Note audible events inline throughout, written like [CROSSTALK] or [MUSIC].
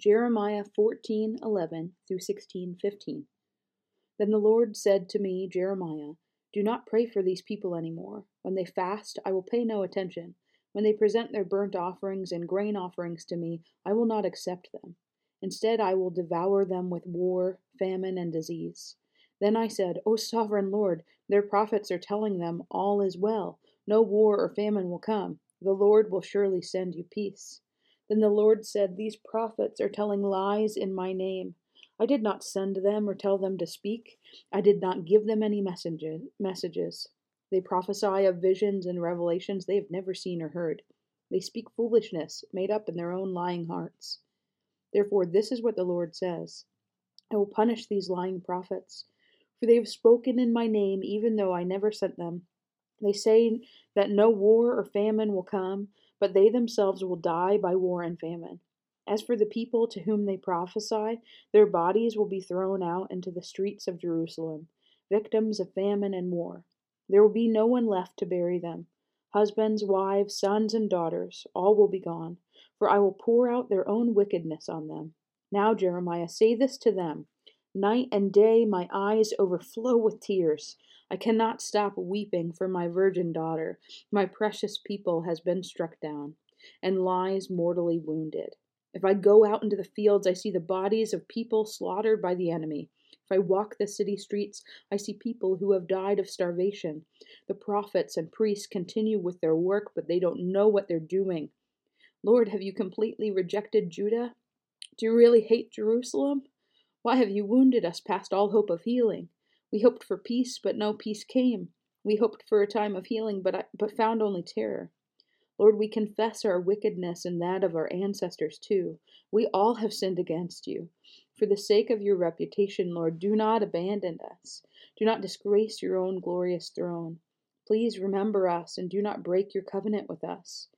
Jeremiah 14:11 through 16:15. Then the Lord said to me, Jeremiah, do not pray for these people any more. When they fast, I will pay no attention. When they present their burnt offerings and grain offerings to me, I will not accept them. Instead, I will devour them with war, famine, and disease. Then I said, O sovereign Lord, their prophets are telling them all is well. No war or famine will come. The Lord will surely send you peace. Then the Lord said, These prophets are telling lies in my name. I did not send them or tell them to speak. I did not give them any messages. They prophesy of visions and revelations they have never seen or heard. They speak foolishness made up in their own lying hearts. Therefore, this is what the Lord says I will punish these lying prophets, for they have spoken in my name, even though I never sent them. They say that no war or famine will come, but they themselves will die by war and famine. As for the people to whom they prophesy, their bodies will be thrown out into the streets of Jerusalem, victims of famine and war. There will be no one left to bury them. Husbands, wives, sons, and daughters, all will be gone for I will pour out their own wickedness on them. Now, Jeremiah, say this to them Night and day my eyes overflow with tears. I cannot stop weeping for my virgin daughter. My precious people has been struck down, and lies mortally wounded. If I go out into the fields, I see the bodies of people slaughtered by the enemy. If I walk the city streets, I see people who have died of starvation. The prophets and priests continue with their work, but they don't know what they're doing. Lord, have you completely rejected Judah? Do you really hate Jerusalem? Why have you wounded us past all hope of healing? We hoped for peace, but no peace came. We hoped for a time of healing, but, but found only terror. Lord, we confess our wickedness and that of our ancestors too. We all have sinned against you. For the sake of your reputation, Lord, do not abandon us. Do not disgrace your own glorious throne. Please remember us and do not break your covenant with us.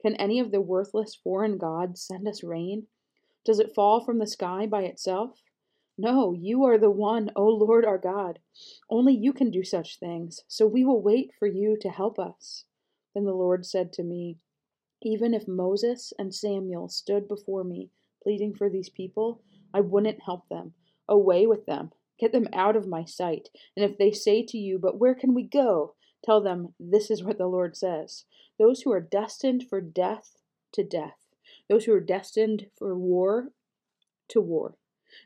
Can any of the worthless foreign gods send us rain? Does it fall from the sky by itself? No, you are the one, O Lord our God. Only you can do such things, so we will wait for you to help us. Then the Lord said to me, Even if Moses and Samuel stood before me, pleading for these people, I wouldn't help them. Away with them. Get them out of my sight. And if they say to you, But where can we go? Tell them, This is what the Lord says those who are destined for death to death, those who are destined for war to war,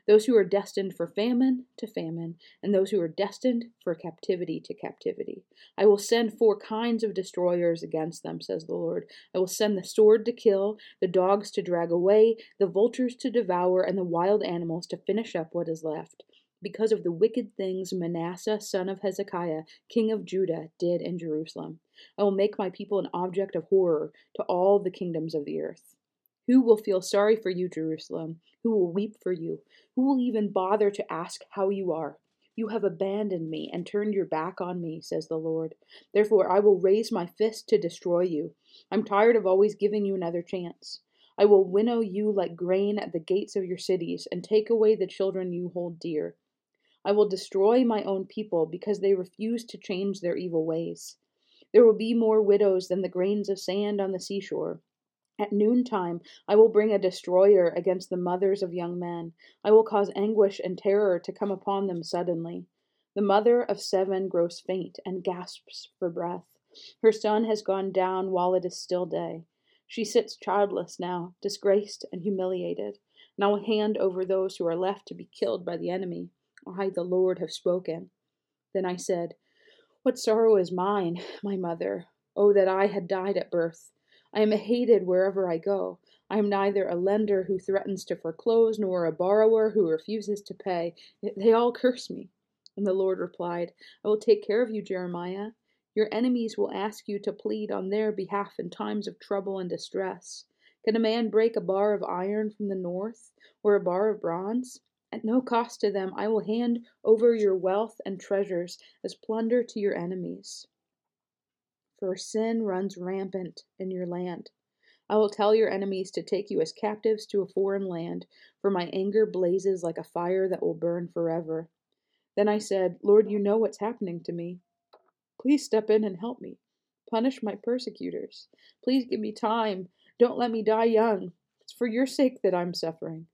those who are destined for famine to famine, and those who are destined for captivity to captivity. I will send four kinds of destroyers against them, says the Lord. I will send the sword to kill, the dogs to drag away, the vultures to devour, and the wild animals to finish up what is left because of the wicked things Manasseh, son of Hezekiah, king of Judah, did in Jerusalem. I will make my people an object of horror to all the kingdoms of the earth. Who will feel sorry for you, Jerusalem? Who will weep for you? Who will even bother to ask how you are? You have abandoned me and turned your back on me, says the Lord. Therefore, I will raise my fist to destroy you. I'm tired of always giving you another chance. I will winnow you like grain at the gates of your cities and take away the children you hold dear. I will destroy my own people because they refuse to change their evil ways. There will be more widows than the grains of sand on the seashore. At noontime, I will bring a destroyer against the mothers of young men. I will cause anguish and terror to come upon them suddenly. The mother of seven grows faint and gasps for breath. Her son has gone down while it is still day. She sits childless now, disgraced and humiliated. And I will hand over those who are left to be killed by the enemy. I, the Lord, have spoken. Then I said, What sorrow is mine, my mother? Oh, that I had died at birth. I am hated wherever I go. I am neither a lender who threatens to foreclose, nor a borrower who refuses to pay. They all curse me. And the Lord replied, I will take care of you, Jeremiah. Your enemies will ask you to plead on their behalf in times of trouble and distress. Can a man break a bar of iron from the north, or a bar of bronze? At no cost to them, I will hand over your wealth and treasures as plunder to your enemies. For sin runs rampant in your land. I will tell your enemies to take you as captives to a foreign land, for my anger blazes like a fire that will burn forever. Then I said, Lord, you know what's happening to me. Please step in and help me. Punish my persecutors. Please give me time. Don't let me die young. It's for your sake that I'm suffering.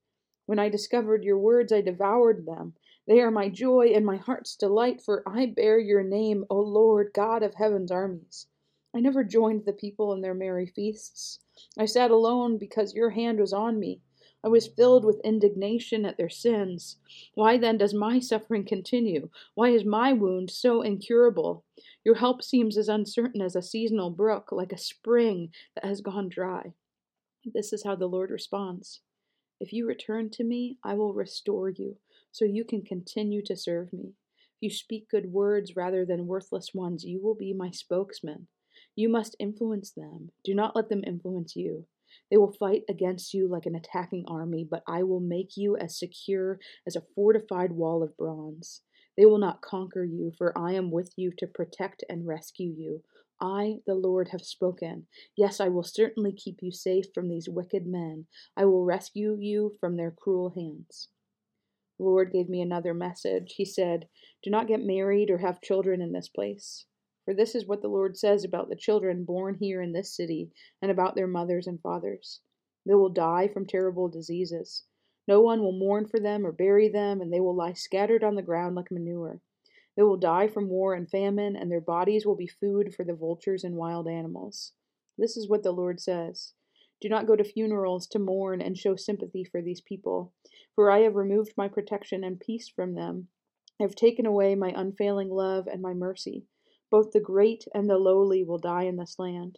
When I discovered your words, I devoured them. They are my joy and my heart's delight, for I bear your name, O Lord, God of heaven's armies. I never joined the people in their merry feasts. I sat alone because your hand was on me. I was filled with indignation at their sins. Why then does my suffering continue? Why is my wound so incurable? Your help seems as uncertain as a seasonal brook, like a spring that has gone dry. This is how the Lord responds If you return to me, I will restore you so you can continue to serve me. If you speak good words rather than worthless ones, you will be my spokesman. You must influence them. Do not let them influence you. They will fight against you like an attacking army, but I will make you as secure as a fortified wall of bronze. They will not conquer you, for I am with you to protect and rescue you. I, the Lord, have spoken. Yes, I will certainly keep you safe from these wicked men. I will rescue you from their cruel hands. The Lord gave me another message. He said, Do not get married or have children in this place. For this is what the Lord says about the children born here in this city and about their mothers and fathers. They will die from terrible diseases. No one will mourn for them or bury them, and they will lie scattered on the ground like manure. They will die from war and famine, and their bodies will be food for the vultures and wild animals. This is what the Lord says. Do not go to funerals to mourn and show sympathy for these people, for I have removed my protection and peace from them. I have taken away my unfailing love and my mercy. Both the great and the lowly will die in this land.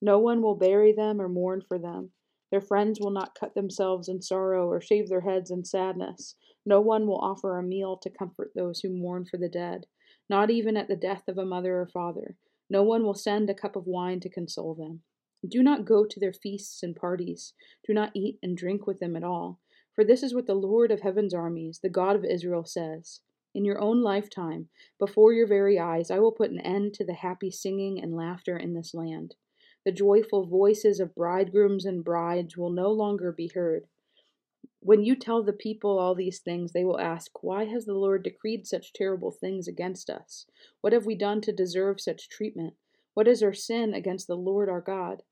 No one will bury them or mourn for them. Their friends will not cut themselves in sorrow or shave their heads in sadness. No one will offer a meal to comfort those who mourn for the dead, not even at the death of a mother or father. No one will send a cup of wine to console them. Do not go to their feasts and parties. Do not eat and drink with them at all. For this is what the Lord of heaven's armies, the God of Israel, says In your own lifetime, before your very eyes, I will put an end to the happy singing and laughter in this land. The joyful voices of bridegrooms and brides will no longer be heard. When you tell the people all these things, they will ask, Why has the Lord decreed such terrible things against us? What have we done to deserve such treatment? What is our sin against the Lord our God?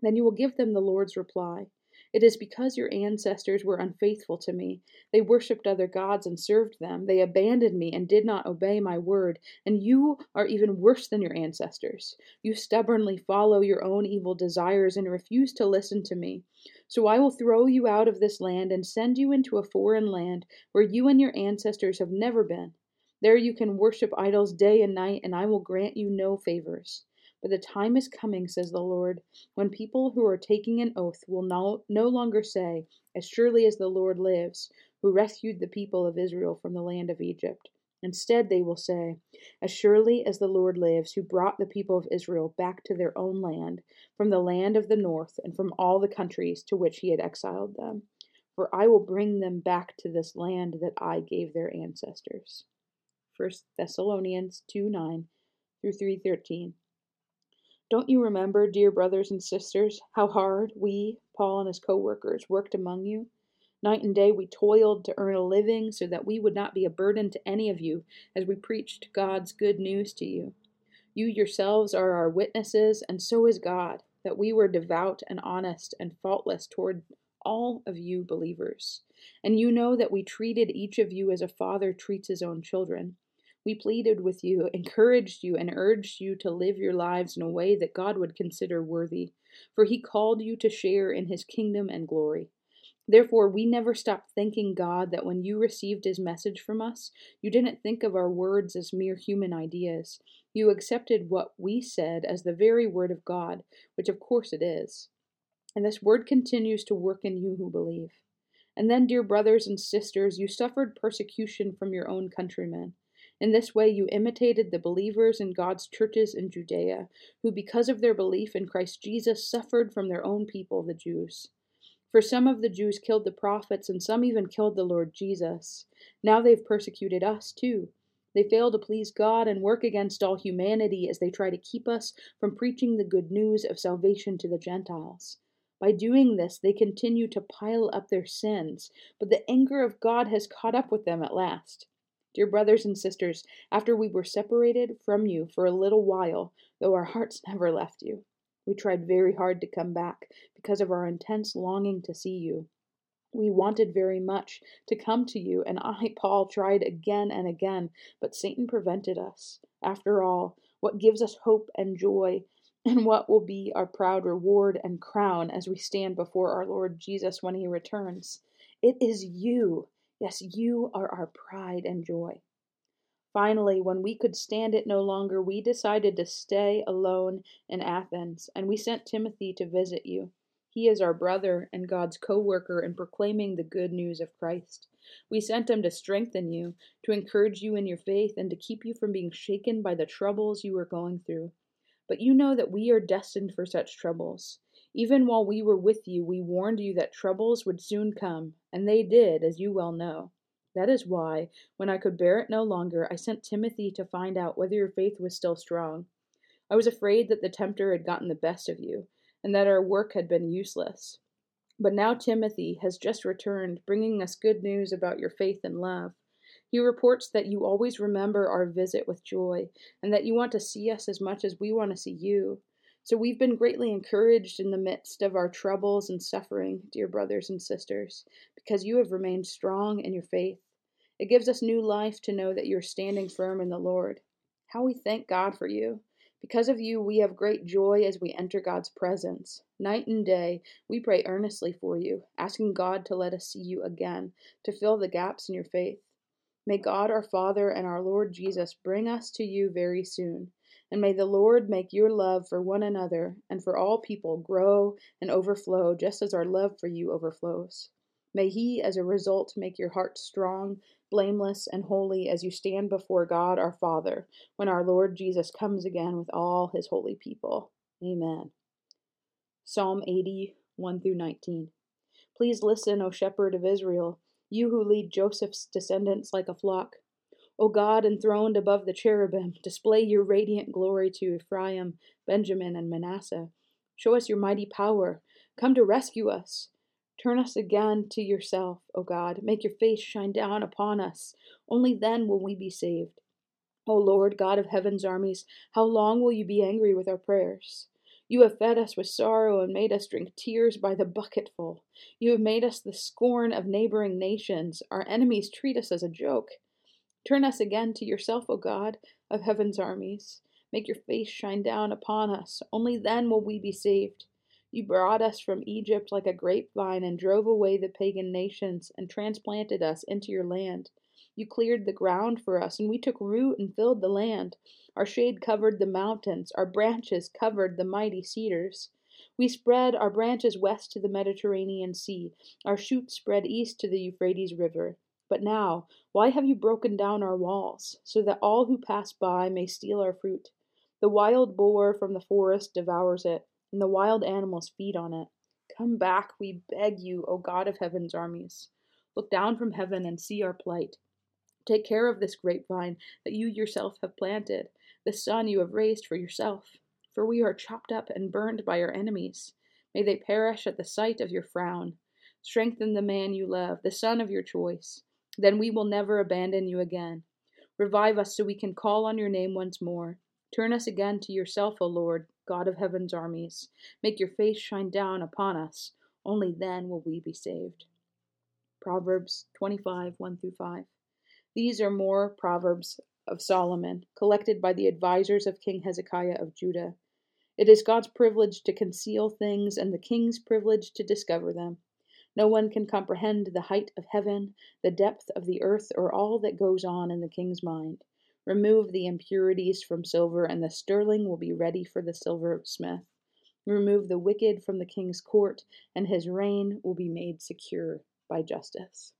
Then you will give them the Lord's reply. It is because your ancestors were unfaithful to me. They worshipped other gods and served them. They abandoned me and did not obey my word. And you are even worse than your ancestors. You stubbornly follow your own evil desires and refuse to listen to me. So I will throw you out of this land and send you into a foreign land where you and your ancestors have never been. There you can worship idols day and night, and I will grant you no favors. But the time is coming, says the Lord, when people who are taking an oath will no, no longer say, As surely as the Lord lives, who rescued the people of Israel from the land of Egypt. Instead, they will say, As surely as the Lord lives, who brought the people of Israel back to their own land, from the land of the north, and from all the countries to which he had exiled them. For I will bring them back to this land that I gave their ancestors. 1 Thessalonians 2 9 through 313. Don't you remember, dear brothers and sisters, how hard we, Paul and his co workers, worked among you? Night and day we toiled to earn a living so that we would not be a burden to any of you as we preached God's good news to you. You yourselves are our witnesses, and so is God, that we were devout and honest and faultless toward all of you believers. And you know that we treated each of you as a father treats his own children. We pleaded with you, encouraged you, and urged you to live your lives in a way that God would consider worthy, for He called you to share in His kingdom and glory. Therefore, we never stopped thanking God that when you received His message from us, you didn't think of our words as mere human ideas. You accepted what we said as the very word of God, which of course it is. And this word continues to work in you who believe. And then, dear brothers and sisters, you suffered persecution from your own countrymen. In this way, you imitated the believers in God's churches in Judea, who, because of their belief in Christ Jesus, suffered from their own people, the Jews. For some of the Jews killed the prophets, and some even killed the Lord Jesus. Now they've persecuted us, too. They fail to please God and work against all humanity as they try to keep us from preaching the good news of salvation to the Gentiles. By doing this, they continue to pile up their sins, but the anger of God has caught up with them at last. Dear brothers and sisters, after we were separated from you for a little while, though our hearts [LAUGHS] never left you, we tried very hard to come back because of our intense longing to see you. We wanted very much to come to you, and I, [LAUGHS] Paul, tried again and again, but Satan prevented us. After all, what gives us hope and joy, [LAUGHS] and what will be our proud reward and crown as we stand before our Lord Jesus when he returns? It is you. Yes, you are our pride and joy. Finally, when we could stand it no longer, we decided to stay alone in Athens, and we sent Timothy to visit you. He is our brother and God's co worker in proclaiming the good news of Christ. We sent him to strengthen you, to encourage you in your faith, and to keep you from being shaken by the troubles you are going through. But you know that we are destined for such troubles. Even while we were with you, we warned you that troubles would soon come, and they did, as you well know. That is why, when I could bear it no longer, I sent Timothy to find out whether your faith was still strong. I was afraid that the tempter had gotten the best of you, and that our work had been useless. But now Timothy has just returned, bringing us good news about your faith and love. He reports that you always remember our visit with joy, and that you want to see us as much as we want to see you. So we've been greatly encouraged in the midst of our troubles and suffering, dear brothers and sisters, because you have remained strong in your faith. It gives us new life to know that you're standing firm in the Lord. How we thank God for you. Because of you, we have great joy as we enter God's presence. Night and day, we pray earnestly for you, asking God to let us see you again, to fill the gaps in your faith. May God our Father and our Lord Jesus bring us to you very soon. And may the Lord make your love for one another and for all people grow and overflow just as our love for you overflows. May He, as a result, make your heart strong, blameless, and holy as you stand before God our Father when our Lord Jesus comes again with all His holy people. Amen. Psalm 80, 1 through 19. Please listen, O shepherd of Israel, you who lead Joseph's descendants like a flock. O God, enthroned above the cherubim, display your radiant glory to Ephraim, Benjamin, and Manasseh. Show us your mighty power. Come to rescue us. Turn us again to yourself, O God. Make your face shine down upon us. Only then will we be saved. O Lord, God of heaven's armies, how long will you be angry with our prayers? You have fed us with sorrow and made us drink tears by the bucketful. You have made us the scorn of neighboring nations. Our enemies treat us as a joke. Turn us again to yourself, O God of heaven's armies. Make your face shine down upon us. Only then will we be saved. You brought us from Egypt like a grapevine and drove away the pagan nations and transplanted us into your land. You cleared the ground for us, and we took root and filled the land. Our shade covered the mountains, our branches covered the mighty cedars. We spread our branches west to the Mediterranean Sea, our shoots spread east to the Euphrates River. But now, why have you broken down our walls, so that all who pass by may steal our fruit? The wild boar from the forest devours it, and the wild animals feed on it. Come back, we beg you, O God of heaven's armies. Look down from heaven and see our plight. Take care of this grapevine that you yourself have planted, the son you have raised for yourself. For we are chopped up and burned by our enemies. May they perish at the sight of your frown. Strengthen the man you love, the son of your choice. Then we will never abandon you again. Revive us so we can call on your name once more. Turn us again to yourself, O Lord, God of heaven's armies. Make your face shine down upon us. Only then will we be saved. Proverbs 25 1 through 5. These are more proverbs of Solomon, collected by the advisers of King Hezekiah of Judah. It is God's privilege to conceal things and the king's privilege to discover them. No one can comprehend the height of heaven, the depth of the earth, or all that goes on in the king's mind. Remove the impurities from silver, and the sterling will be ready for the silversmith. Remove the wicked from the king's court, and his reign will be made secure by justice.